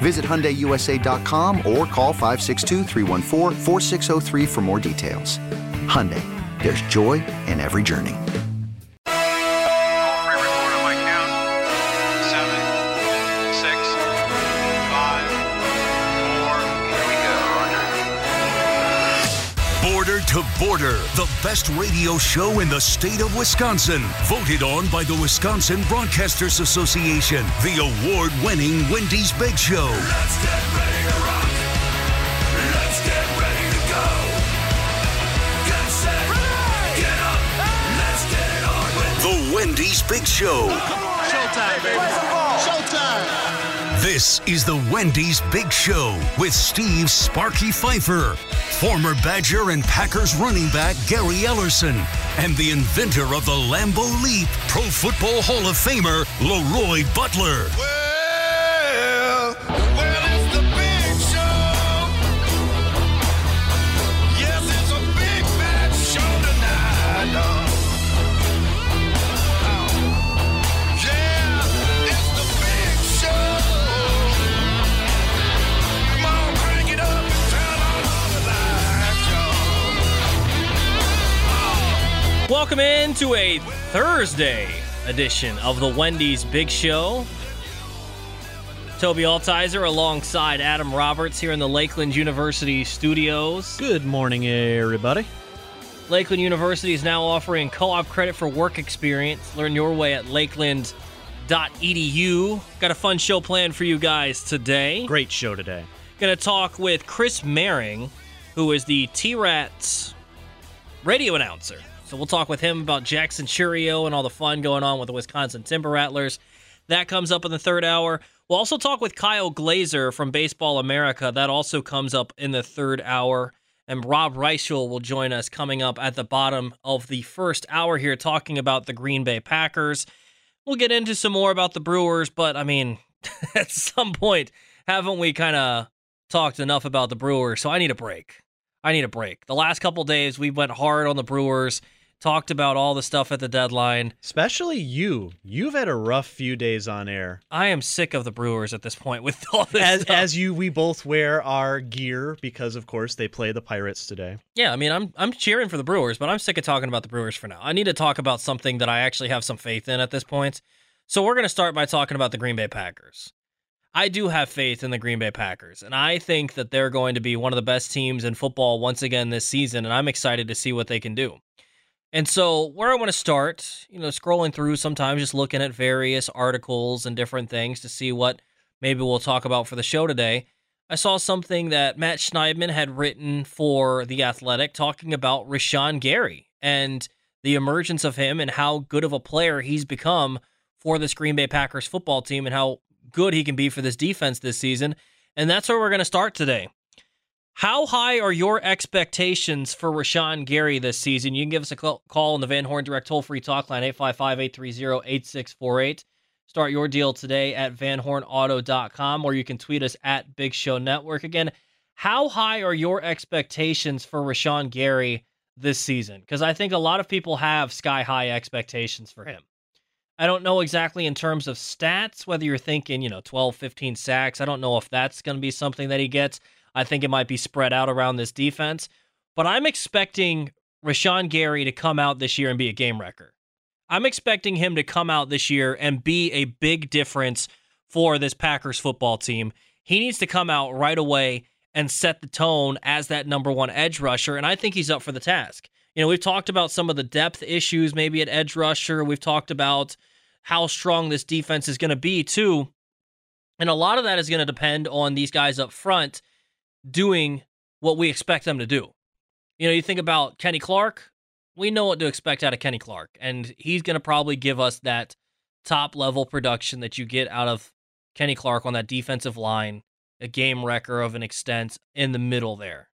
Visit HyundaiUSA.com or call 562 for more details. Hyundai, there's joy in every journey. To Border, the best radio show in the state of Wisconsin. Voted on by the Wisconsin Broadcasters Association. The award winning Wendy's Big Show. Let's get ready to rock. Let's get ready to go. Get set. Get up. Let's get it on with The Wendy's Big Show. Come on, Showtime, baby. Showtime. This is the Wendy's Big Show with Steve Sparky Pfeiffer, former Badger and Packers running back Gary Ellerson, and the inventor of the Lambeau Leap, Pro Football Hall of Famer Leroy Butler. Well, Welcome into a Thursday edition of the Wendy's Big Show. Tobi Altizer alongside Adam Roberts here in the Lakeland University studios. Good morning, everybody. Lakeland University is now offering co op credit for work experience. Learn your way at lakeland.edu. Got a fun show planned for you guys today. Great show today. Going to talk with Chris Mehring, who is the T Rats radio announcer. So we'll talk with him about Jackson Chourio and all the fun going on with the Wisconsin Timber Rattlers. That comes up in the third hour. We'll also talk with Kyle Glaser from Baseball America. That also comes up in the third hour. And Rob Reischel will join us coming up at the bottom of the first hour here, talking about the Green Bay Packers. We'll get into some more about the Brewers, but I mean, at some point, haven't we kind of talked enough about the Brewers? So I need a break. I need a break. The last couple days, we went hard on the Brewers, talked about all the stuff at the deadline. Especially you. You've had a rough few days on air. I am sick of the Brewers at this point with all this As, stuff. as you, we both wear our gear because, of course, they play the Pirates today. yeah, I mean, I'm I'm cheering for the Brewers, but I'm sick of talking about the Brewers for now. I need to talk about something that I actually have some faith in at this point. So we're going to start by talking about the Green Bay Packers. I do have faith in the Green Bay Packers, and I think that they're going to be one of the best teams in football once again this season, and I'm excited to see what they can do. And so, where I want to start, you know, scrolling through sometimes just looking at various articles and different things to see what maybe we'll talk about for the show today. I saw something that Matt Schneidman had written for The Athletic talking about Rashan Gary and the emergence of him and how good of a player he's become for this Green Bay Packers football team and how good he can be for this defense this season. And that's where we're going to start today. How high are your expectations for Rashan Gary this season? You can give us a call on the Van Horn Direct toll free talk line 855 830 8648. Start your deal today at vanhornauto.com or you can tweet us at Big Show Network. Again, how high are your expectations for Rashan Gary this season because I think a lot of people have sky high expectations for him. I don't know exactly in terms of stats whether you're thinking, you know, 12, 15 sacks. I don't know if that's going to be something that he gets. I think it might be spread out around this defense. But I'm expecting Rashan Gary to come out this year and be a game wrecker. I'm expecting him to come out this year and be a big difference for this Packers football team. He needs to come out right away and set the tone as that number one edge rusher. And I think he's up for the task. You know, we've talked about some of the depth issues maybe at edge rusher. We've talked about how strong this defense is going to be, too. And a lot of that is going to depend on these guys up front doing what we expect them to do. You know, you think about Kenny Clark, we know what to expect out of Kenny Clark, and he's going to probably give us that top level production that you get out of Kenny Clark on that defensive line, a game wrecker of an extent in the middle there.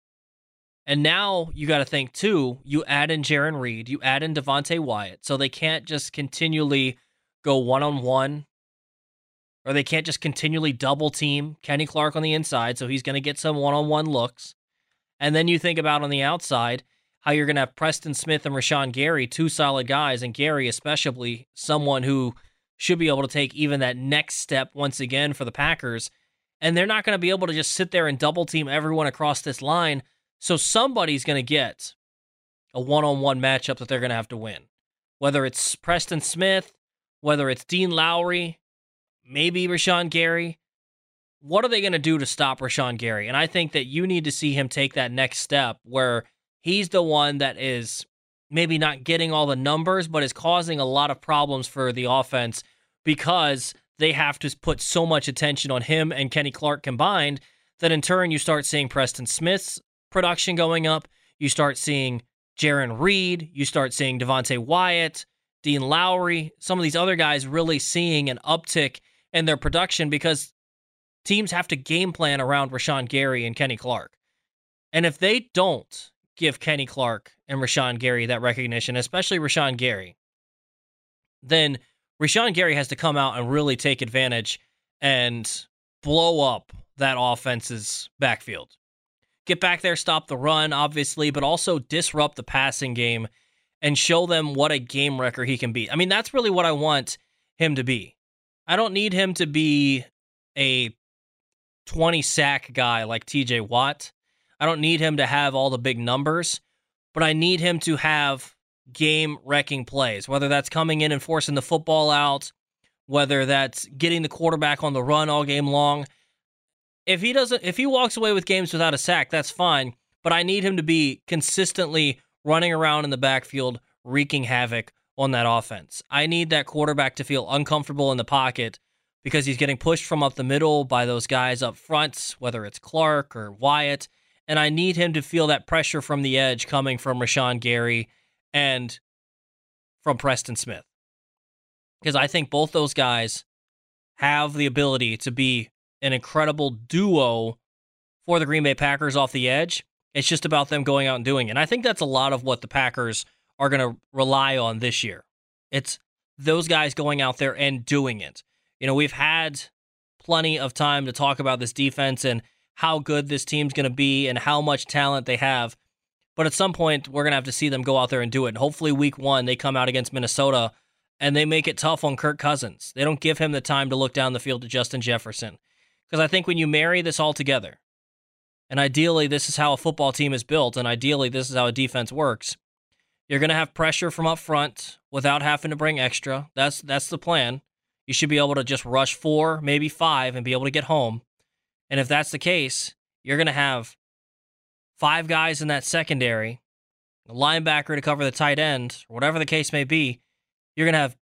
And now you got to think too, you add in Jarran Reed, you add in Devonte Wyatt, so they can't just continually go one on one, or they can't just continually double team Kenny Clark on the inside, so he's going to get some one on one looks. And then you think about on the outside how you're going to have Preston Smith and Rashan Gary, two solid guys, and Gary, especially someone who should be able to take even that next step once again for the Packers. And they're not going to be able to just sit there and double team everyone across this line. So somebody's going to get a one on one matchup that they're going to have to win. Whether it's Preston Smith, whether it's Dean Lowry, maybe Rashan Gary. What are they going to do to stop Rashan Gary? And I think that you need to see him take that next step where he's the one that is maybe not getting all the numbers, but is causing a lot of problems for the offense because they have to put so much attention on him and Kenny Clark combined that in turn you start seeing Preston Smith's production going up. You start seeing Jarran Reed. You start seeing Devonte Wyatt, Dean Lowry, some of these other guys really seeing an uptick in their production because teams have to game plan around Rashan Gary and Kenny Clark. And if they don't give Kenny Clark and Rashan Gary that recognition, especially Rashan Gary, then Rashan Gary has to come out and really take advantage and blow up that offense's backfield. Get back there, stop the run, obviously, but also disrupt the passing game and show them what a game wrecker he can be. I mean, that's really what I want him to be. I don't need him to be a 20 sack guy like TJ Watt. I don't need him to have all the big numbers, but I need him to have game wrecking plays, whether that's coming in and forcing the football out, whether that's getting the quarterback on the run all game long. If he doesn't if he walks away with games without a sack, that's fine, but I need him to be consistently running around in the backfield wreaking havoc on that offense. I need that quarterback to feel uncomfortable in the pocket because he's getting pushed from up the middle by those guys up front, whether it's Clark or Wyatt and I need him to feel that pressure from the edge coming from Rashan Gary and from Preston Smith. Because I think both those guys have the ability to be an incredible duo for the Green Bay Packers off the edge. It's just about them going out and doing it. And I think that's a lot of what the Packers are going to rely on this year. It's those guys going out there and doing it. You know, we've had plenty of time to talk about this defense and how good this team's going to be and how much talent they have. But at some point, we're going to have to see them go out there and do it. And hopefully, week one, they come out against Minnesota and they make it tough on Kirk Cousins. They don't give him the time to look down the field to Justin Jefferson. Because I think when you marry this all together, and ideally, this is how a football team is built, and ideally, this is how a defense works. You're going to have pressure from up front without having to bring extra. That's that's the plan. You should be able to just rush four, maybe five, and be able to get home. And if that's the case, you're going to have five guys in that secondary, a linebacker to cover the tight end, whatever the case may be. You're going to have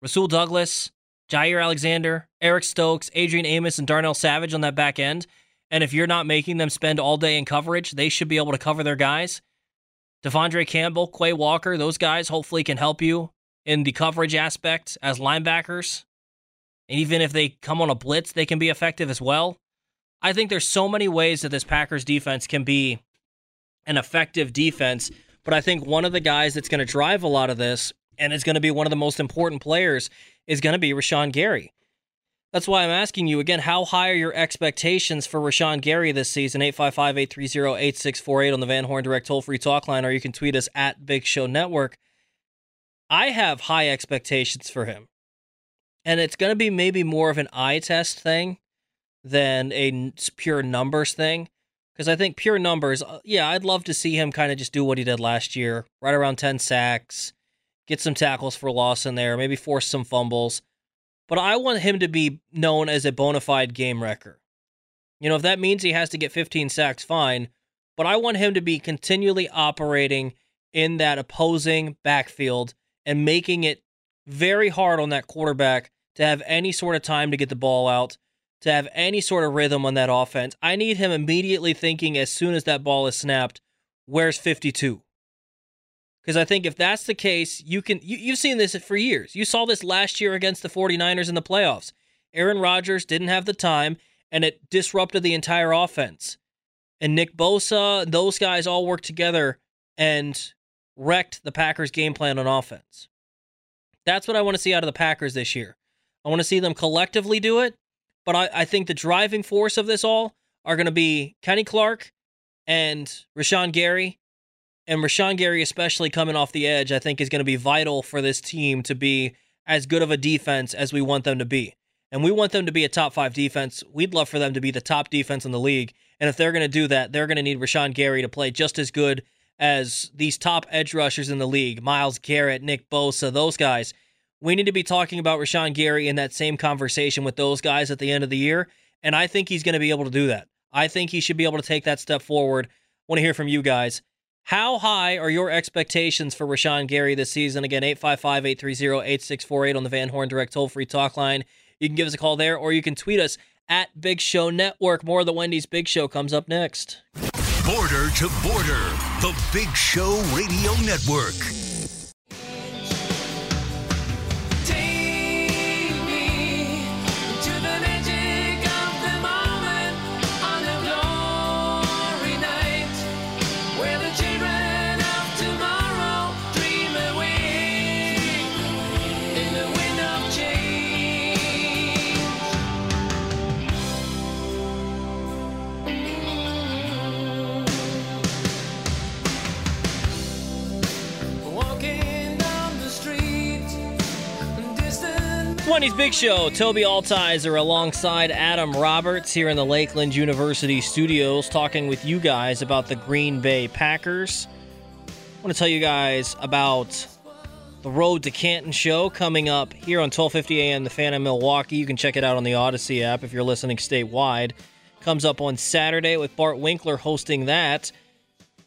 Rasul Douglas, Jaire Alexander, Eric Stokes, Adrian Amos, and Darnell Savage on that back end. And if you're not making them spend all day in coverage, they should be able to cover their guys. De'Vondre Campbell, Quay Walker, those guys hopefully can help you in the coverage aspect as linebackers. And even if they come on a blitz, they can be effective as well. I think there's so many ways that this Packers defense can be an effective defense, but I think one of the guys that's going to drive a lot of this and is going to be one of the most important players is going to be Rashan Gary. That's why I'm asking you again, how high are your expectations for Rashan Gary this season? 855 830 8648 on the Van Horn Direct toll free talk line, or you can tweet us at Big Show Network. I have high expectations for him. And it's going to be maybe more of an eye test thing than a pure numbers thing. Because I think pure numbers, uh, yeah, I'd love to see him kind of just do what he did last year, right around 10 sacks, get some tackles for loss in there, maybe force some fumbles. But I want him to be known as a bona fide game wrecker. You know, if that means he has to get 15 sacks, fine. But I want him to be continually operating in that opposing backfield and making it very hard on that quarterback to have any sort of time to get the ball out, to have any sort of rhythm on that offense. I need him immediately thinking as soon as that ball is snapped, where's 52? Because I think if that's the case, you can you, you've seen this for years. You saw this last year against the 49ers in the playoffs. Aaron Rodgers didn't have the time and it disrupted the entire offense. And Nick Bosa, those guys all worked together and wrecked the Packers game plan on offense. That's what I want to see out of the Packers this year. I want to see them collectively do it, but I, I think the driving force of this all are going to be Kenny Clark and Rashan Gary and Rashan Gary, especially coming off the edge, I think is going to be vital for this team to be as good of a defense as we want them to be. And we want them to be a top five defense. We'd love for them to be the top defense in the league. And if they're going to do that, they're going to need Rashan Gary to play just as good as these top edge rushers in the league Myles Garrett, Nick Bosa, those guys. We need to be talking about Rashan Gary in that same conversation with those guys at the end of the year. And I think he's going to be able to do that. I think he should be able to take that step forward. want to hear from you guys. How high are your expectations for Rashan Gary this season? Again, 855 830 8648 on the Van Horn Direct toll free talk line. You can give us a call there or you can tweet us at Big Show Network. More of the Wendy's Big Show comes up next. Border to border, the Big Show Radio Network. Wendy's Big Show. Tobi Altizer alongside Adam Roberts here in the Lakeland University studios talking with you guys about the Green Bay Packers. I want to tell you guys about the Road to Canton show coming up here on 12:50 a.m. The Fan in Milwaukee. You can check it out on the Audacy app if you're listening statewide. Comes up on Saturday with Bart Winkler hosting that.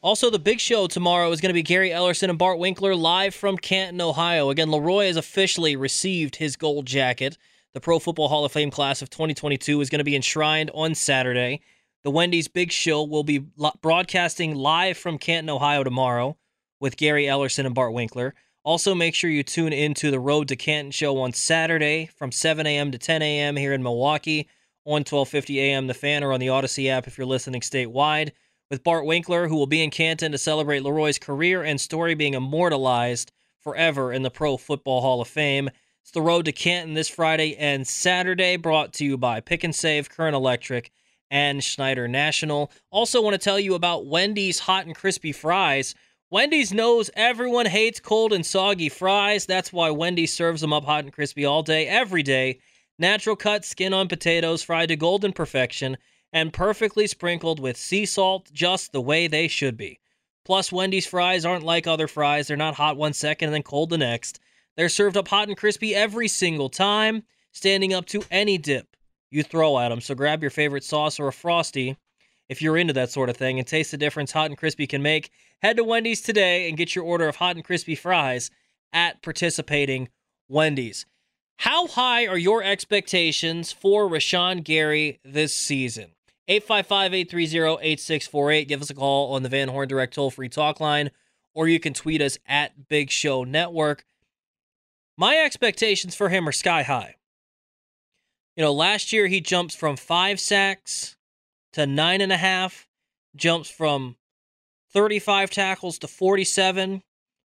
Also, the big show tomorrow is going to be Gary Ellerson and Bart Winkler live from Canton, Ohio. Again, Leroy has officially received his gold jacket. The Pro Football Hall of Fame class of 2022 is going to be enshrined on Saturday. The Wendy's Big Show will be broadcasting live from Canton, Ohio tomorrow with Gary Ellerson and Bart Winkler. Also, make sure you tune into the Road to Canton show on Saturday from 7 a.m. to 10 a.m. here in Milwaukee on 12:50 a.m. The Fan or on the Audacy app if you're listening statewide with Bart Winkler, who will be in Canton to celebrate Leroy's career and story being immortalized forever in the Pro Football Hall of Fame. It's the road to Canton this Friday and Saturday, brought to you by Pick and Save, Current Electric, and Schneider National. Also, want to tell you about Wendy's hot and crispy fries. Wendy's knows everyone hates cold and soggy fries. That's why Wendy's serves them up hot and crispy all day, every day. Natural cut skin on potatoes, fried to golden perfection and perfectly sprinkled with sea salt just the way they should be. Plus, Wendy's fries aren't like other fries. They're not hot one second and then cold the next. They're served up hot and crispy every single time, standing up to any dip you throw at them. So grab your favorite sauce or a Frosty if you're into that sort of thing and taste the difference hot and crispy can make. Head to Wendy's today and get your order of hot and crispy fries at participating Wendy's. How high are your expectations for Rashan Gary this season? 855 830 8648. Give us a call on the Van Horn Direct toll free talk line, or you can tweet us at Big Show Network. My expectations for him are sky high. You know, last year he jumps from five sacks to nine and a half, jumps from 35 tackles to 47,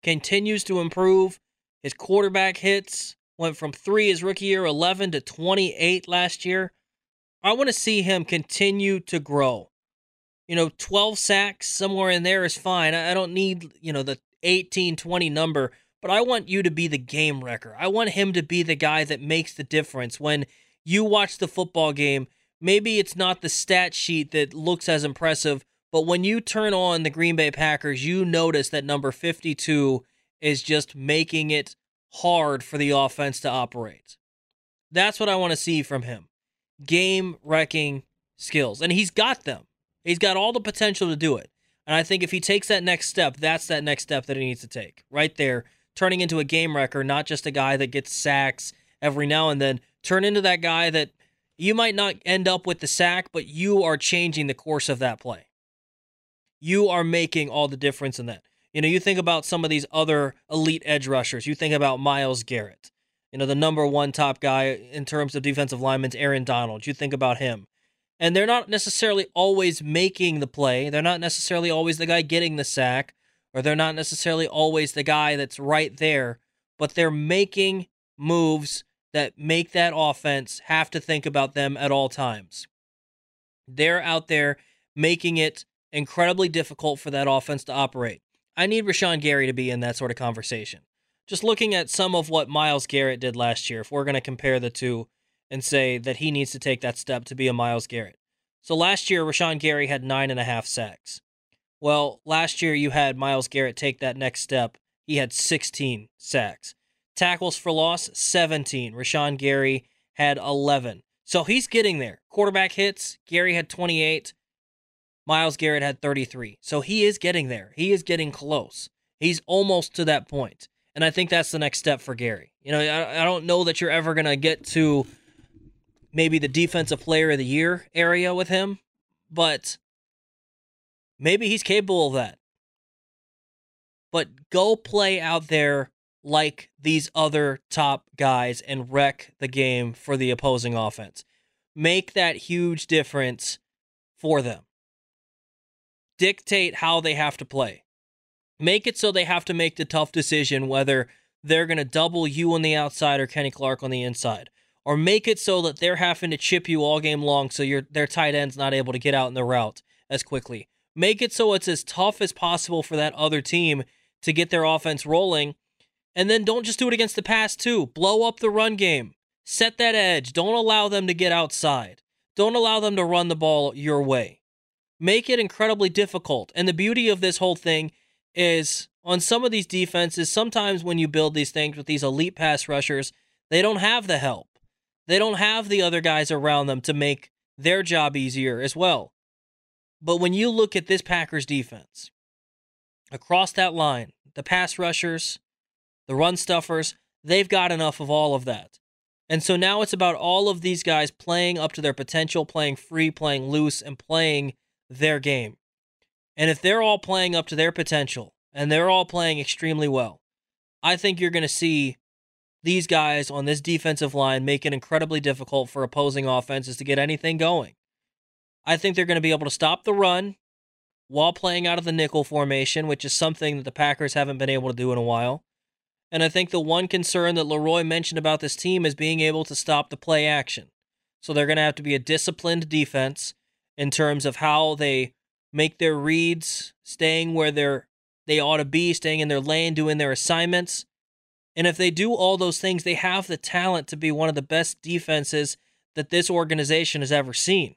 continues to improve his quarterback hits, went from three his rookie year, 11 to 28 last year. I want to see him continue to grow. You know, 12 sacks somewhere in there is fine. I don't need, you know, the 18, 20 number, but I want you to be the game wrecker. I want him to be the guy that makes the difference when you watch the football game. Maybe it's not the stat sheet that looks as impressive, but when you turn on the Green Bay Packers, you notice that number 52 is just making it hard for the offense to operate. That's what I want to see from him. Game wrecking skills. And he's got them. He's got all the potential to do it. And I think if he takes that next step, that's that next step that he needs to take. Right there, turning into a game wrecker, not just a guy that gets sacks every now and then. Turn into that guy that you might not end up with the sack, but you are changing the course of that play. You are making all the difference in that. You know, you think about some of these other elite edge rushers. You think about Myles Garrett, you know, the number one top guy in terms of defensive linemen, Aaron Donald. You think about him. And they're not necessarily always making the play. They're not necessarily always the guy getting the sack, or they're not necessarily always the guy that's right there, but they're making moves that make that offense have to think about them at all times. They're out there making it incredibly difficult for that offense to operate. I need Rashan Gary to be in that sort of conversation. Just looking at some of what Myles Garrett did last year, if we're going to compare the two and say that he needs to take that step to be a Myles Garrett. So last year, Rashan Gary had nine and a half sacks. Well, last year you had Myles Garrett take that next step. He had 16 sacks. Tackles for loss, 17. Rashan Gary had 11. So he's getting there. Quarterback hits, Gary had 28. Myles Garrett had 33. So he is getting there. He is getting close. He's almost to that point. And I think that's the next step for Gary. You know, I, I don't know that you're ever going to get to maybe the defensive player of the year area with him, but maybe he's capable of that. But go play out there like these other top guys and wreck the game for the opposing offense. Make that huge difference for them. Dictate how they have to play. Make it so they have to make the tough decision whether they're going to double you on the outside or Kenny Clark on the inside. Or make it so that they're having to chip you all game long so your their tight end's not able to get out in the route as quickly. Make it so it's as tough as possible for that other team to get their offense rolling. And then don't just do it against the pass, too. Blow up the run game. Set that edge. Don't allow them to get outside. Don't allow them to run the ball your way. Make it incredibly difficult. And the beauty of this whole thing is on some of these defenses, sometimes when you build these things with these elite pass rushers, they don't have the help. They don't have the other guys around them to make their job easier as well. But when you look at this Packers defense, across that line, the pass rushers, the run stuffers, they've got enough of all of that. And so now it's about all of these guys playing up to their potential, playing free, playing loose, and playing their game. And if they're all playing up to their potential and they're all playing extremely well, I think you're going to see these guys on this defensive line make it incredibly difficult for opposing offenses to get anything going. I think they're going to be able to stop the run while playing out of the nickel formation, which is something that the Packers haven't been able to do in a while. And I think the one concern that Leroy mentioned about this team is being able to stop the play action. So they're going to have to be a disciplined defense in terms of how they make their reads, staying where they're they ought to be, staying in their lane, doing their assignments. And if they do all those things, they have the talent to be one of the best defenses that this organization has ever seen.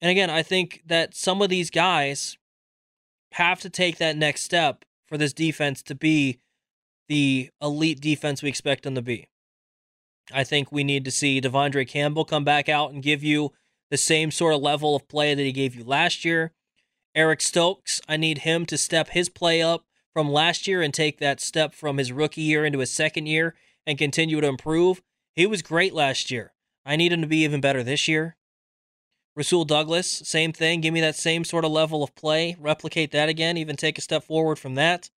And again, I think that some of these guys have to take that next step for this defense to be the elite defense we expect them to be. I think we need to see Devondre Campbell come back out and give you the same sort of level of play that he gave you last year. Eric Stokes, I need him to step his play up from last year and take that step from his rookie year into his second year and continue to improve. He was great last year. I need him to be even better this year. Rasul Douglas, same thing. Give me that same sort of level of play. Replicate that again, even take a step forward from that.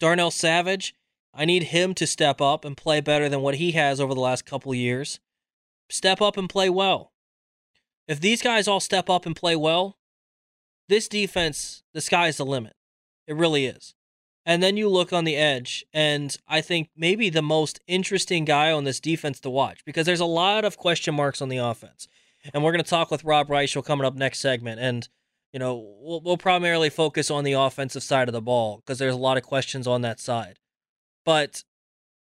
Darnell Savage, I need him to step up and play better than what he has over the last couple years. Step up and play well. If these guys all step up and play well, this defense, the sky's the limit. It really is. And then you look on the edge, and I think maybe the most interesting guy on this defense to watch because there's a lot of question marks on the offense. And we're going to talk with Rob Reischel coming up next segment. And, you know, we'll, we'll primarily focus on the offensive side of the ball because there's a lot of questions on that side. But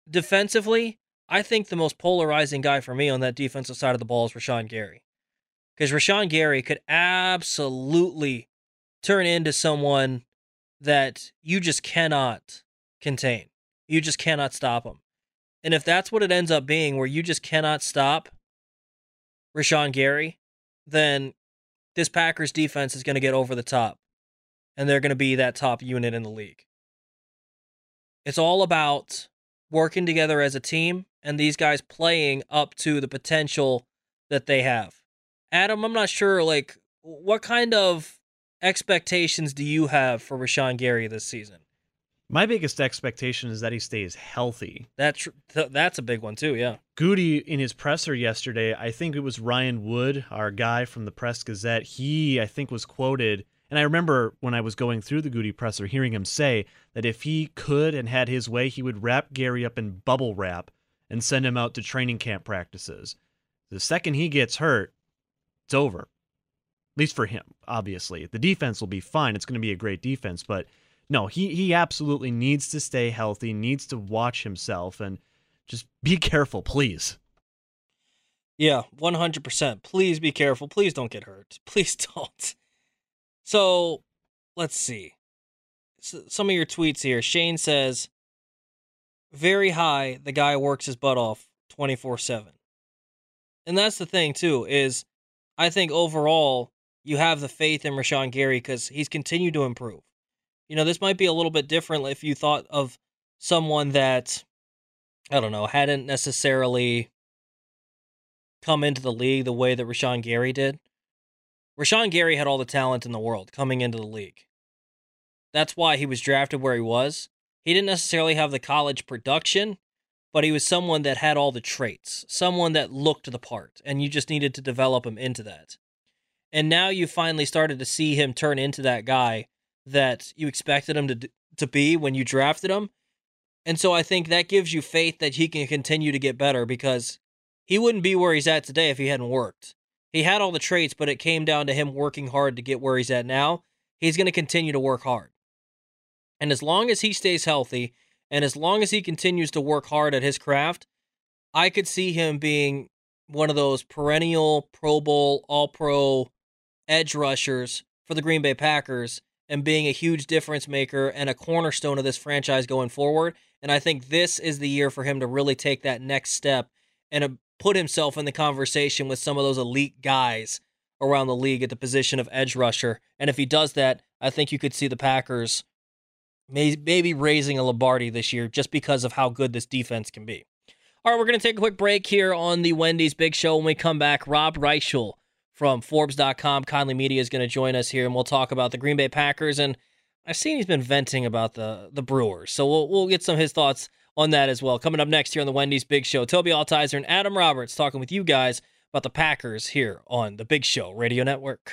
defensively, I think the most polarizing guy for me on that defensive side of the ball is Rashan Gary. Because Rashan Gary could absolutely turn into someone that you just cannot contain. You just cannot stop him. And if that's what it ends up being, where you just cannot stop Rashan Gary, then this Packers defense is going to get over the top. And they're going to be that top unit in the league. It's all about working together as a team and these guys playing up to the potential that they have. Adam, I'm not sure, like, what kind of expectations do you have for Rashan Gary this season? My biggest expectation is that he stays healthy. That's th- that's a big one too. Yeah. Gutey in his presser yesterday, I think it was Ryan Wood, our guy from the Press Gazette. He, I think, was quoted, and I remember when I was going through the Gutey presser, hearing him say that if he could and had his way, he would wrap Gary up in bubble wrap and send him out to training camp practices. The second he gets hurt, it's over. At least for him, obviously. The defense will be fine. It's going to be a great defense, but no, he he absolutely needs to stay healthy, needs to watch himself and just be careful, please. Yeah, 100%. Please be careful. Please don't get hurt. Please don't. So, let's see. Some of your tweets here. Shane says, very high, the guy works his butt off 24 7. And that's the thing, too, is I think overall, you have the faith in Rashan Gary because he's continued to improve. You know, this might be a little bit different if you thought of someone that, I don't know, hadn't necessarily come into the league the way that Rashan Gary did. Rashan Gary had all the talent in the world coming into the league. That's why he was drafted where he was. He didn't necessarily have the college production, but he was someone that had all the traits, someone that looked the part, and you just needed to develop him into that. And now you finally started to see him turn into that guy that you expected him to to be when you drafted him. And so I think that gives you faith that he can continue to get better because he wouldn't be where he's at today if he hadn't worked. He had all the traits, but it came down to him working hard to get where he's at now. He's going to continue to work hard. And as long as he stays healthy and as long as he continues to work hard at his craft, I could see him being one of those perennial Pro Bowl, All Pro edge rushers for the Green Bay Packers and being a huge difference maker and a cornerstone of this franchise going forward. And I think this is the year for him to really take that next step and uh, put himself in the conversation with some of those elite guys around the league at the position of edge rusher. And if he does that, I think you could see the Packers maybe raising a Lombardi this year just because of how good this defense can be. All right, we're going to take a quick break here on the Wendy's Big Show. When we come back, Rob Reischel from Forbes.com, Conley Media is going to join us here, and we'll talk about the Green Bay Packers. And I've seen he's been venting about the the Brewers, so we'll we'll get some of his thoughts on that as well. Coming up next here on the Wendy's Big Show, Tobi Altizer and Adam Roberts talking with you guys about the Packers here on the Big Show Radio Network.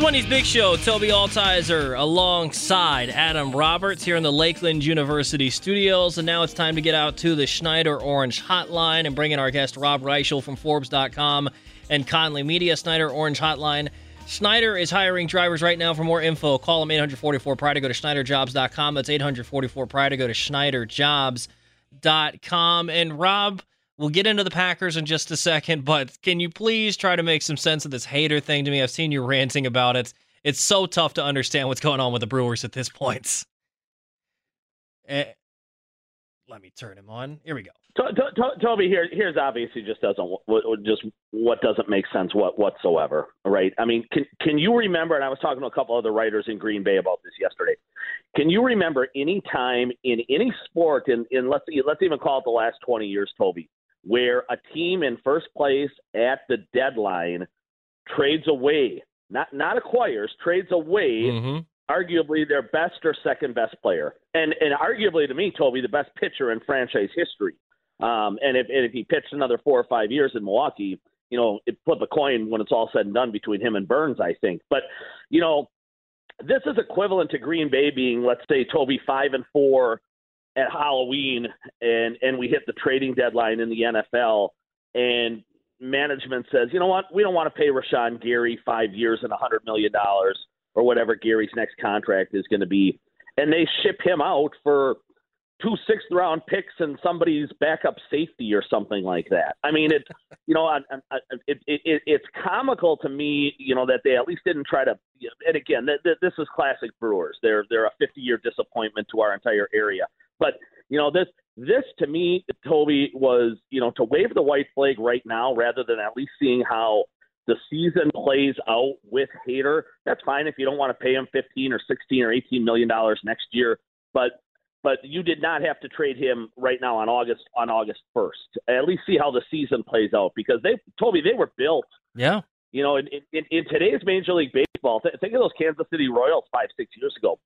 It's Wendy's Big Show. Tobi Altizer alongside Adam Roberts here in the Lakeland University studios. And now it's time to get out to the Schneider Orange hotline and bring in our guest, Rob Reischel from Forbes.com and Conley Media. Schneider Orange hotline. Schneider is hiring drivers right now. For more info, call them 844 Pride to go to SchneiderJobs.com. That's 844 Pride to go to SchneiderJobs.com. And Rob, we'll get into the Packers in just a second, but can you please try to make some sense of this Hader thing to me? I've seen you ranting about it. It's so tough to understand what's going on with the Brewers at this point. Eh, let me turn him on. Here we go. To- to- to- Tobi, here, here's obviously just doesn't just what doesn't make sense what whatsoever, right? I mean, can can you remember? And I was talking to a couple other writers in Green Bay about this yesterday. Can you remember any time in any sport, in, in let's let's even call it the last 20 years, Tobi, where a team in first place at the deadline trades away, not not acquires, trades away Mm-hmm. arguably their best or second best player, and and arguably to me, Tobi, the best pitcher in franchise history. Um, and if and if he pitched another four or five years in Milwaukee, you know, it flip a coin when it's all said and done between him and Burnes, I think. But you know, this is equivalent to Green Bay being, let's say, Tobi five and four at Halloween, and and we hit the trading deadline in the NFL, and management says, you know what, we don't want to pay Rashan Gary five years and a hundred million dollars or whatever Gary's next contract is going to be, and they ship him out for two sixth round picks and somebody's backup safety or something like that. I mean, it, you know, I, I, it, it, it, it's comical to me, you know, that they at least didn't try to. And again, th- th- this is classic Brewers. They're they're a 50 year disappointment to our entire area. But you know, this this to me, Tobi was, you know, to wave the white flag right now rather than at least seeing how the season plays out with Hader. That's fine if you don't want to pay him 15 or 16 or 18 million dollars next year, but but you did not have to trade him right now on August on August first. At least see how the season plays out because they told me they were built. Yeah. You know, in, in, in today's Major League Baseball, th- think of those Kansas City Royals five six years ago.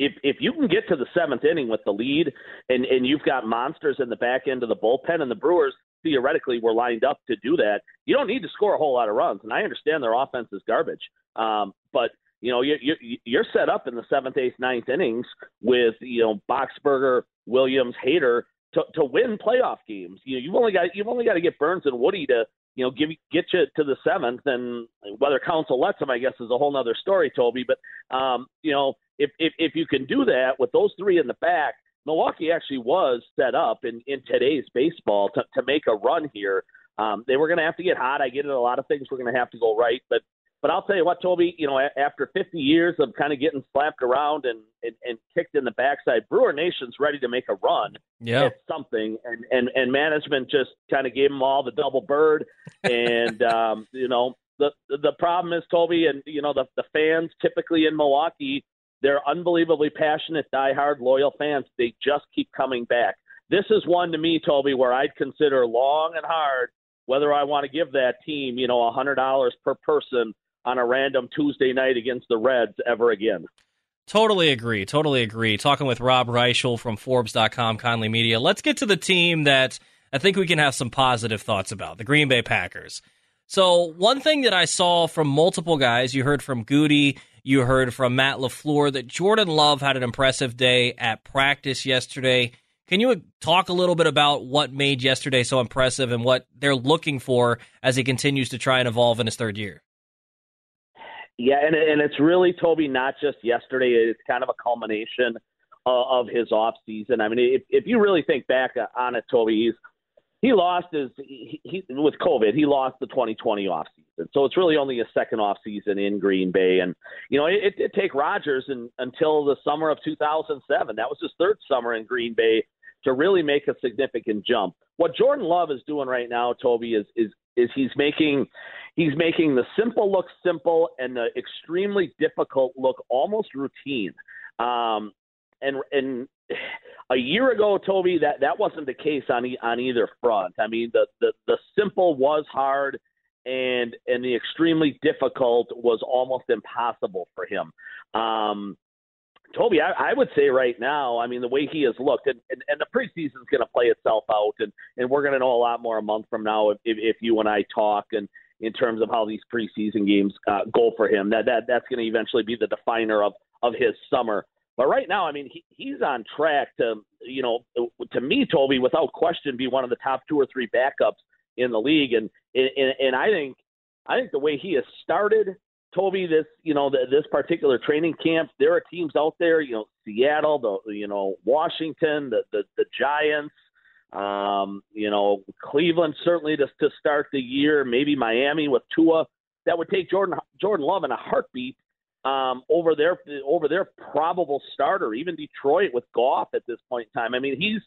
If if you can get to the seventh inning with the lead, and and you've got monsters in the back end of the bullpen, and the Brewers theoretically were lined up to do that, you don't need to score a whole lot of runs. And I understand their offense is garbage, um, but you know, you, you, you're set up in the seventh, eighth, ninth innings with you know Boxberger, Williams, Hader to, to win playoff games. You know, you've only got you've only got to get Burnes and Woody to you know give get you to the seventh, and whether Counsell lets them, I guess, is a whole other story, Tobi. But um, you know, if, if if you can do that with those three in the back, Milwaukee actually was set up in in today's baseball to to make a run here. Um, they were going to have to get hot. I get it. A lot of things were going to have to go right, but but I'll tell you what, Tobi, you know, a- after 50 years of kind of getting slapped around and, and, and kicked in the backside, Brewer Nation's ready to make a run Yeah. at something. And, and, and management just kind of gave them all the double bird. And, um, you know, the, the problem is, Tobi, and, you know, the, the fans typically in Milwaukee, they're unbelievably passionate, diehard, loyal fans. They just keep coming back. This is one to me, Tobi, where I'd consider long and hard whether I want to give that team, you know, a hundred dollars per person on a random Tuesday night against the Reds ever again. Totally agree. Totally agree. Talking with Rob Reischel from Forbes.com, Conley Media. Let's get to the team that I think we can have some positive thoughts about the Green Bay Packers. So, one thing that I saw from multiple guys, you heard from Gutey, you heard from Matt LaFleur, that Jordan Love had an impressive day at practice yesterday. Can you talk a little bit about what made yesterday so impressive and what they're looking for as he continues to try and evolve in his third year? Yeah, and and it's really Tobi, not just yesterday. It's kind of a culmination of, of his off season. I mean, if if you really think back on it, Tobi, he's he lost his he, he with COVID. He lost the 2020 off season, so it's really only a second off season in Green Bay. And you know, it, it take Rodgers and, until the summer of 2007. That was his third summer in Green Bay to really make a significant jump. What Jordan Love is doing right now, Tobi, is is is he's making he's making the simple look simple and the extremely difficult look almost routine. Um, and and a year ago, Tobi, that that wasn't the case on e- on either front. I mean, the the the simple was hard, and and the extremely difficult was almost impossible for him. Um, Tobi, I, I would say right now, I mean, the way he has looked, and, and, and the preseason's going to play itself out, and, and we're going to know a lot more a month from now if, if, if you and I talk, and in terms of how these preseason games uh, go for him. That that that's going to eventually be the definer of of his summer. But right now, I mean, he, he's on track to, you know, to me, Tobi, without question, be one of the top two or three backups in the league. And and, and I think I think the way he has started, Tobi, this you know the, this particular training camp, there are teams out there, you know, Seattle, the you know Washington, the the, the Giants. Um, you know, Cleveland certainly to, to start the year, maybe Miami with Tua. That would take Jordan Jordan Love in a heartbeat um, over their over their probable starter, even Detroit with Goff at this point in time. I mean, he's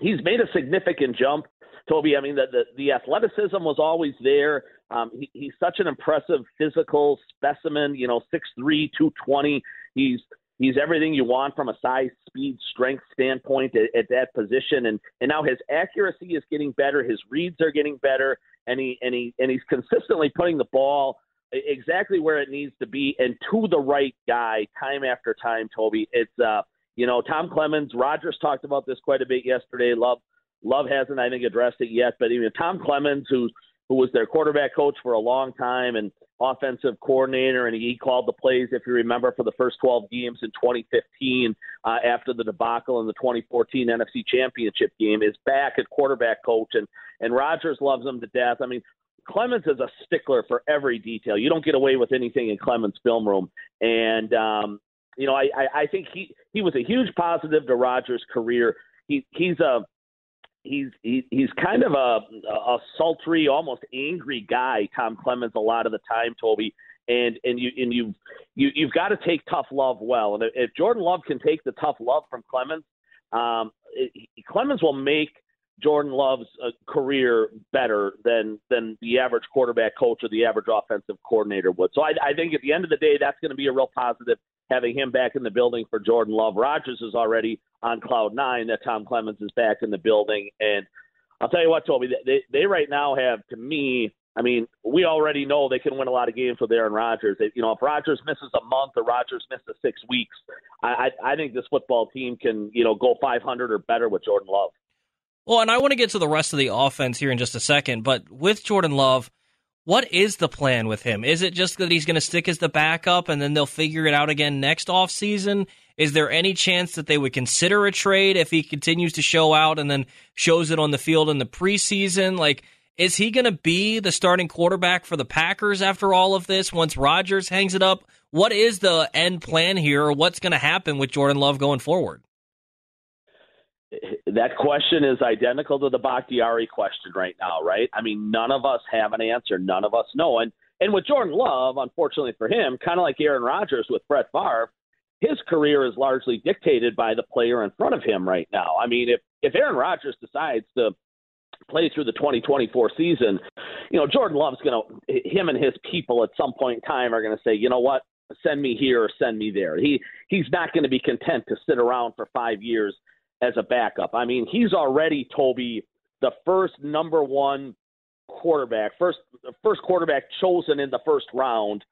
he's made a significant jump, Tobi. I mean, the the, the athleticism was always there. Um, he, he's such an impressive physical specimen. You know, six three, two twenty. He's he's everything you want from a size, speed, strength standpoint at, at that position. And and now his accuracy is getting better. His reads are getting better, and he and he and he's consistently putting the ball exactly where it needs to be and to the right guy time after time, Tobi. It's uh you know, Tom Clements, Rodgers talked about this quite a bit yesterday. Love Love hasn't I think addressed it yet, but even Tom Clements who's who was their quarterback coach for a long time and offensive coordinator, and he called the plays, if you remember, for the first 12 games in 2015 uh, after the debacle in the 2014 NFC Championship game, is back at quarterback coach, and and Rodgers loves him to death. I mean, Clements is a stickler for every detail. You don't get away with anything in Clements' film room, and um, you know I, I, I think he he was a huge positive to Rodgers' career. He he's a he's he, he's kind of a a sultry, almost angry guy. Tom Clements a lot of the time, Tobi, and and you and you you you've got to take tough love well. And if Jordan Love can take the tough love from Clements, um, it, Clements will make Jordan Love's uh, career better than than the average quarterback coach or the average offensive coordinator would. So I, I think at the end of the day, that's going to be a real positive having him back in the building for Jordan Love. Rodgers is already on cloud nine that Tom Clements is back in the building, and I'll tell you what, Tobi, they they right now have to me. I mean, we already know they can win a lot of games with Aaron Rodgers. They, you know, if Rodgers misses a month or Rodgers misses six weeks, I, I I think this football team can you know go 500 or better with Jordan Love. Well, and I want to get to the rest of the offense here in just a second, but with Jordan Love, what is the plan with him? Is it just that he's going to stick as the backup and then they'll figure it out again next offseason? Is there any chance that they would consider a trade if he continues to show out and then shows it on the field in the preseason? Like, is he going to be the starting quarterback for the Packers after all of this once Rodgers hangs it up? What is the end plan here, or what's going to happen with Jordan Love going forward? That question is identical to the Bakhtiari question right now, right? I mean, none of us have an answer. None of us know. And and with Jordan Love, unfortunately for him, kind of like Aaron Rodgers with Brett Favre, his career is largely dictated by the player in front of him right now. I mean, if if Aaron Rodgers decides to play through the 2024 season, you know, Jordan Love's going to him and his people at some point in time are going to say, you know what, send me here or send me there. He he's not going to be content to sit around for five years as a backup. I mean, he's already Tobi the first number one quarterback, first first quarterback chosen in the first round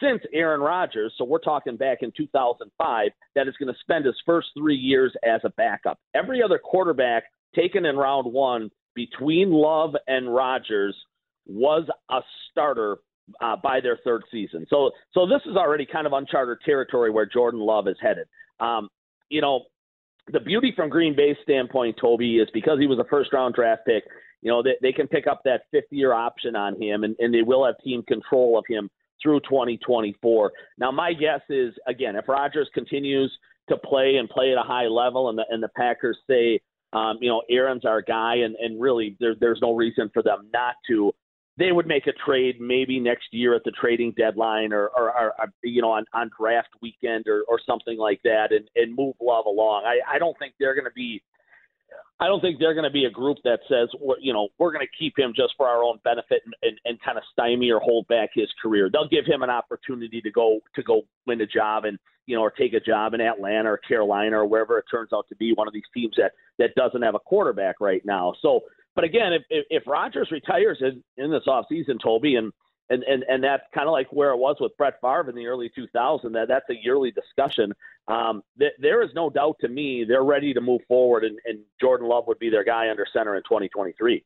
since Aaron Rodgers. So we're talking back in 2005 that is going to spend his first three years as a backup. Every other quarterback taken in round one between Love and Rodgers was a starter uh, by their third season. So so this is already kind of uncharted territory where Jordan Love is headed. Um, you know, the beauty from Green Bay's standpoint, Tobi, is because he was a first round draft pick, you know, they, they can pick up that fifth year option on him and, and they will have team control of him through 2024. Now, my guess is, again, if Rodgers continues to play and play at a high level and the, and the Packers say, um, you know, Aaron's our guy and, and really there, there's no reason for them not to, they would make a trade maybe next year at the trading deadline or, or, or uh, you know on, on draft weekend or, or something like that and, and move Love along. I, I don't think they're going to be I don't think they're going to be a group that says, you know, we're going to keep him just for our own benefit and, and, and kind of stymie or hold back his career. They'll give him an opportunity to go to go win a job and you know, or take a job in Atlanta or Carolina or wherever it turns out to be one of these teams that that doesn't have a quarterback right now. So, but again, if if, if retires in, in this offseason, Tobi, and and and and that's kind of like where it was with Brett Favre in the early 2000s. That that's a yearly discussion. Um, th- there is no doubt to me they're ready to move forward, and, and Jordan Love would be their guy under center in 2023.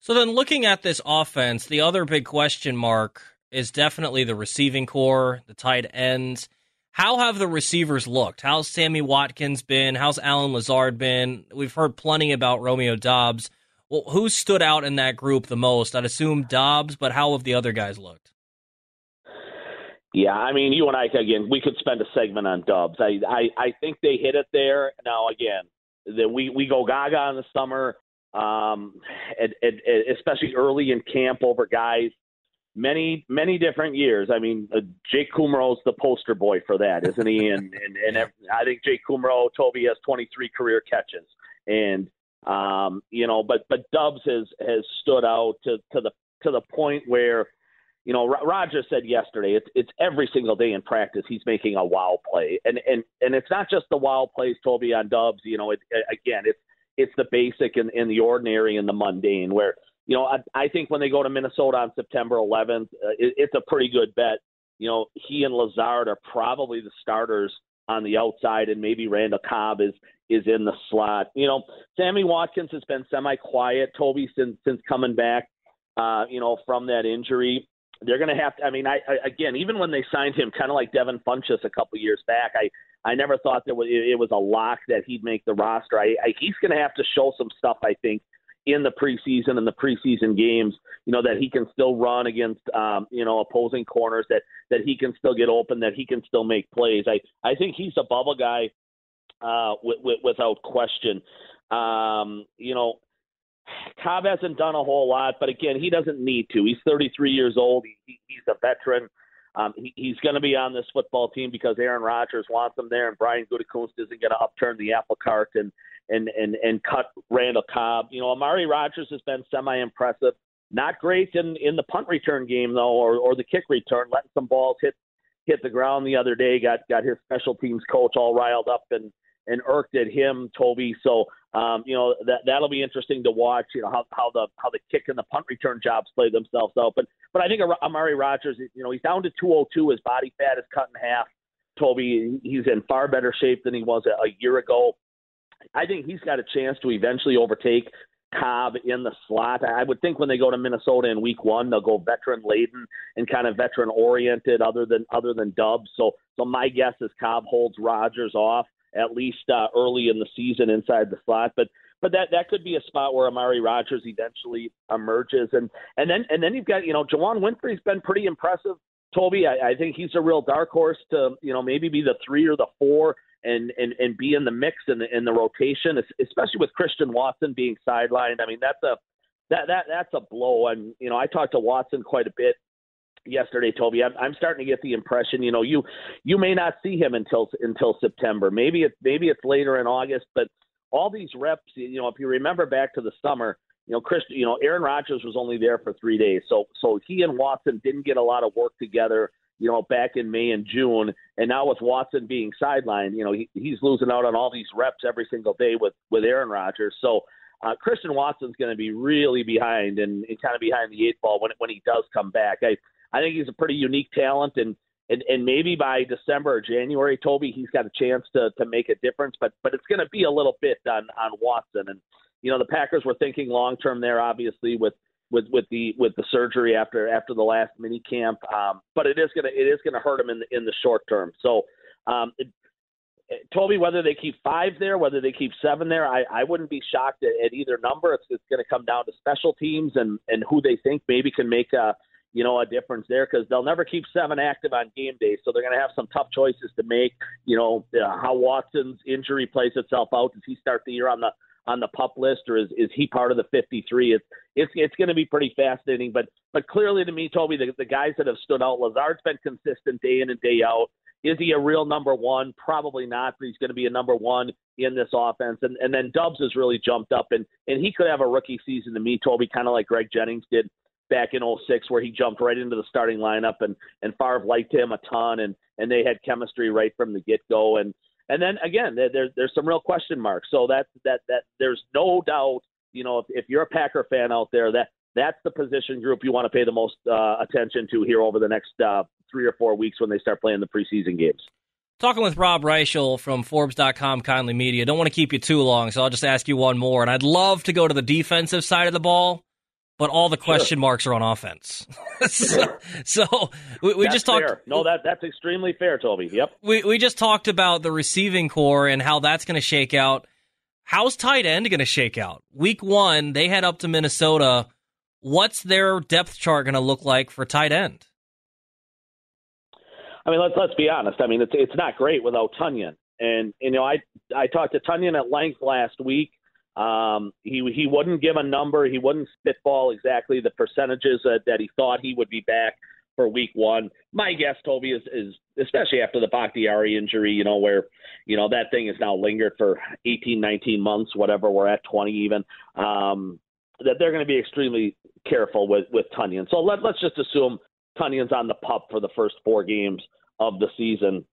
So then, looking at this offense, the other big question mark is definitely the receiving corps, the tight ends. How have the receivers looked? How's Sammy Watkins been? How's Allen Lazard been? We've heard plenty about Romeo Doubs. Well, who stood out in that group the most? I'd assume Doubs, but how have the other guys looked? Yeah, I mean, you and I again, we could spend a segment on Doubs. I I, I think they hit it there. Now again, that we we go gaga in the summer, um, and, and, and especially early in camp over guys. Many many different years. I mean, uh, Jake Kumerow's the poster boy for that, isn't he? And and, and I think Jake Kumerow, Tobi has 23 career catches, and um, you know, but but Doubs has has stood out to to the to the point where you know, Roger said yesterday, it's it's every single day in practice he's making a wow play, and and and it's not just the wow plays, Tobi on Doubs. You know, it, again, it's it's the basic and, and the ordinary and the mundane. Where you know, I, I think when they go to Minnesota on September 11th, uh, it, it's a pretty good bet. You know, he and Lazard are probably the starters on the outside, and maybe Randall Cobb is is in the slot. You know, Sammy Watkins has been semi-quiet, Tobi, since since coming back. Uh, you know, from that injury they're going to have to. I mean, I, I again, even when they signed him, kind of like Devin Funchess a couple years back, I I never thought that it was a lock that he'd make the roster. I, I he's going to have to show some stuff, I think, in the preseason and the preseason games. You know that he can still run against um, you know opposing corners, that that he can still get open, that he can still make plays. I I think he's a bubble guy uh, w- w- without question. Um, you know, Cobb hasn't done a whole lot, but again, he doesn't need to. He's 33 years old. He, he's a veteran. Um, he, he's going to be on this football team because Aaron Rodgers wants him there, and Brian Gutekunst isn't going to upturn the apple cart and and and and cut Randall Cobb. You know, Amari Rodgers has been semi-impressive. Not great in in the punt return game though, or or the kick return, letting some balls hit hit the ground the other day. Got got his special teams coach all riled up and and irked at him, Tobi. So um, you know that that'll be interesting to watch. You know how, how the how the kick and the punt return jobs play themselves out. But but I think Amari Rodgers, you know, he's down to 202. His body fat is cut in half. Tobi, he's in far better shape than he was a, a year ago. I think he's got a chance to eventually overtake Cobb in the slot. I would think when they go to Minnesota in Week One, they'll go veteran laden and kind of veteran oriented, other than other than Doubs. So so my guess is Cobb holds Rodgers off at least uh, early in the season inside the slot. But but that that could be a spot where Amari Rodgers eventually emerges, and and then and then you've got you know Juwann Winfree's been pretty impressive. Tobi, I, I think he's a real dark horse to you know maybe be the three or the four and and and be in the mix in the in the rotation, especially with Christian Watson being sidelined. I mean that's a that that that's a blow. And you know I talked to Watson quite a bit yesterday, Tobi. I'm, I'm starting to get the impression, you know, you you may not see him until until September. Maybe it's maybe it's later in August, but all these reps, you know, if you remember back to the summer, you know, Chris, you know, Aaron Rodgers was only there for three days, so so he and Watson didn't get a lot of work together. You know, back in May and June, and now with Watson being sidelined, you know, he, he's losing out on all these reps every single day with with Aaron Rodgers. So uh, Christian Watson's going to be really behind and, and kind of behind the eight ball when when he does come back. I I think he's a pretty unique talent, and and, and maybe by December or January, Tobi, he's got a chance to to make a difference. But but it's going to be a little bit on on Watson, and you know the Packers were thinking long term there, obviously with with with the with the surgery after after the last mini camp. Um, but it is gonna it is gonna hurt him in the in the short term. So. Um, it, Tobi, whether they keep five there, whether they keep seven there, I, I wouldn't be shocked at, at either number. It's, it's going to come down to special teams and, and who they think maybe can make a, you know, a difference there because they'll never keep seven active on game day. So they're going to have some tough choices to make. You know, uh, how Watson's injury plays itself out. Does he start the year on the on the pup list, or is, is he part of the 53? It's it's it's going to be pretty fascinating. But but clearly to me, Tobi, the, the guys that have stood out, Lazard's been consistent day in and day out. is he a real number one? Probably not, but he's going to be a number one in this offense. And and then Doubs has really jumped up, and and he could have a rookie season to me, Tobi, kind of like Greg Jennings did back in 06 where he jumped right into the starting lineup and and Favre liked him a ton and and they had chemistry right from the get go and and then again there, there there's some real question marks so that that that there's no doubt you know if, if you're a Packer fan out there that that's the position group you want to pay the most uh, attention to here over the next uh, three or four weeks when they start playing the preseason games. Talking with Rob Reischel from Forbes.com Conley Media. Don't want to keep you too long, so I'll just ask you one more. And I'd love to go to the defensive side of the ball, but all the question sure. marks are on offense. so, so, we, we just talked. Fair. No, that that's extremely fair, Tobi. Yep. We we just talked about the receiving corps and how that's going to shake out. How's tight end going to shake out? Week one, they head up to Minnesota. What's their depth chart going to look like for tight end? I mean, let's let's be honest. I mean, it's it's not great without Tonyan. And you know, I I talked to Tonyan at length last week. Um, he he wouldn't give a number. He wouldn't spitball exactly the percentages that, that he thought he would be back for week one. My guess, Tobi, is, is especially after the Bakhtiari injury, you know, where, you know, that thing has now lingered for 18, 19 months, whatever, we're at 20 even, um, that they're going to be extremely careful with, with Tonyan. So let, let's just assume Tonyan's on the pup for the first four games of the season.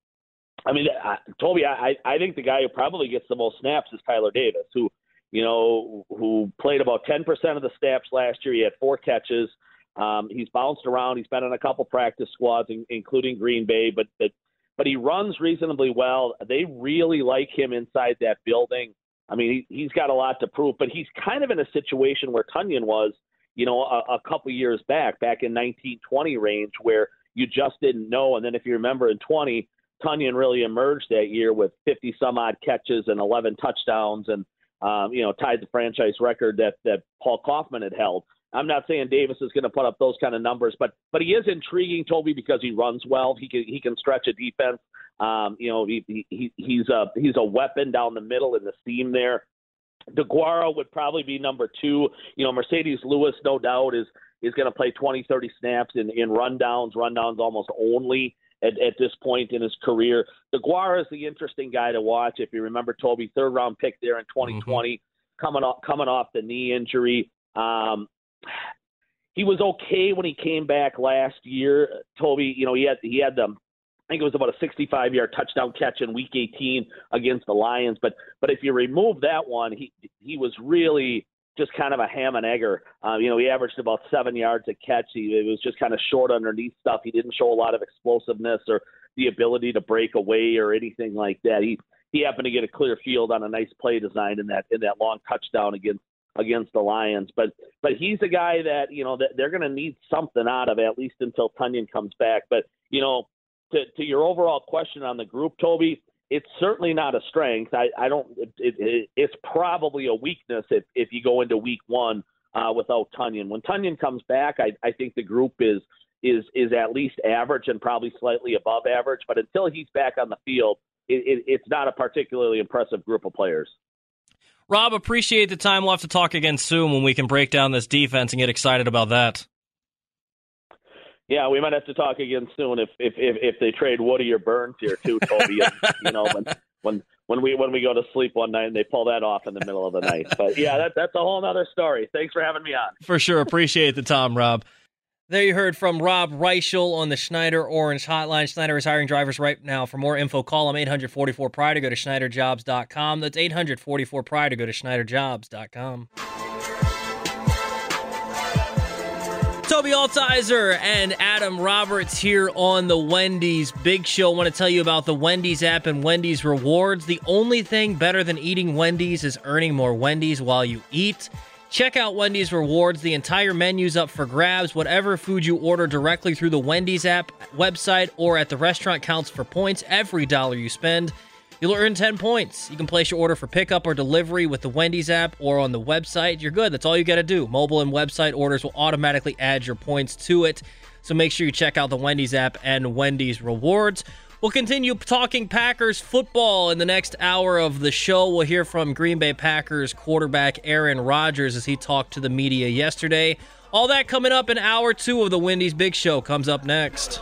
I mean, I, Tobi, I, I think the guy who probably gets the most snaps is Tyler Davis, who, you know, who played about 10% of the snaps last year. He had four catches. Um, he's bounced around. He's been on a couple practice squads, in, including Green Bay, but, but but he runs reasonably well. They really like him inside that building. I mean, he, he's got a lot to prove, but he's kind of in a situation where Tonyan was, you know, a, a couple years back, back in 1920 range, where you just didn't know. And then if you remember in 20, Tonyan really emerged that year with 50 some odd catches and 11 touchdowns, and um, you know tied the franchise record that that Paul Coffman had held. I'm not saying Davis is going to put up those kind of numbers, but but he is intriguing, Tobi, because he runs well. He can he can stretch a defense. Um, you know, he, he he's a he's a weapon down the middle in the seam there. DeGuara would probably be number two. You know, Marcedes Lewis, no doubt, is is going to play 20, 30 snaps in, in rundowns, rundowns almost only at, at this point in his career. DeGuara is the interesting guy to watch. If you remember, Tobi, third round pick there in 2020, mm-hmm. coming off coming off the knee injury. Um, he was okay when he came back last year. Tobi, you know, he had he had the I think it was about a 65 yard touchdown catch in week 18 against the Lions. But but if you remove that one, he he was really just kind of a ham and egger. Um, you know, he averaged about seven yards a catch. He it was just kind of short underneath stuff. He didn't show a lot of explosiveness or the ability to break away or anything like that. He he happened to get a clear field on a nice play design in that in that long touchdown against against the Lions. But but he's a guy that you know that they're going to need something out of at least until Tonyan comes back. But you know, to to your overall question on the group, Tobi, it's certainly not a strength. I, I don't. It, it, it's probably a weakness if if you go into week one uh, without Tonyan. When Tonyan comes back, I, I think the group is is is at least average and probably slightly above average. But until he's back on the field, it, it, it's not a particularly impressive group of players. Rob, appreciate the time. We'll have to talk again soon when we can break down this defense and get excited about that. Yeah, we might have to talk again soon if if if, if they trade Woody or Burnes here too, Tobi. you know, when when when we when we go to sleep one night and they pull that off in the middle of the night. But yeah, that, that's a whole other story. Thanks for having me on. For sure, appreciate the time, Rob. There you heard from Rob Reischel on the Schneider Orange Hotline. Schneider is hiring drivers right now. For more info, call them 844 Pride to go to SchneiderJobs.com. That's 844 Pride to go to SchneiderJobs.com. Tobi Altizer and Adam Roberts here on the Wendy's Big Show. I want to tell you about the Wendy's app and Wendy's rewards. The only thing better than eating Wendy's is earning more Wendy's while you eat. Check out Wendy's Rewards. The entire menu's up for grabs. Whatever food you order directly through the Wendy's app, website, or at the restaurant counts for points. Every dollar you spend, you'll earn 10 points. You can place your order for pickup or delivery with the Wendy's app or on the website. You're good. That's all you got to do. Mobile and website orders will automatically add your points to it. So make sure you check out the Wendy's app and Wendy's Rewards. We'll continue talking Packers football in the next hour of the show. We'll hear from Green Bay Packers quarterback Aaron Rodgers as he talked to the media yesterday. All that coming up in hour two of the Wendy's Big Show comes up next.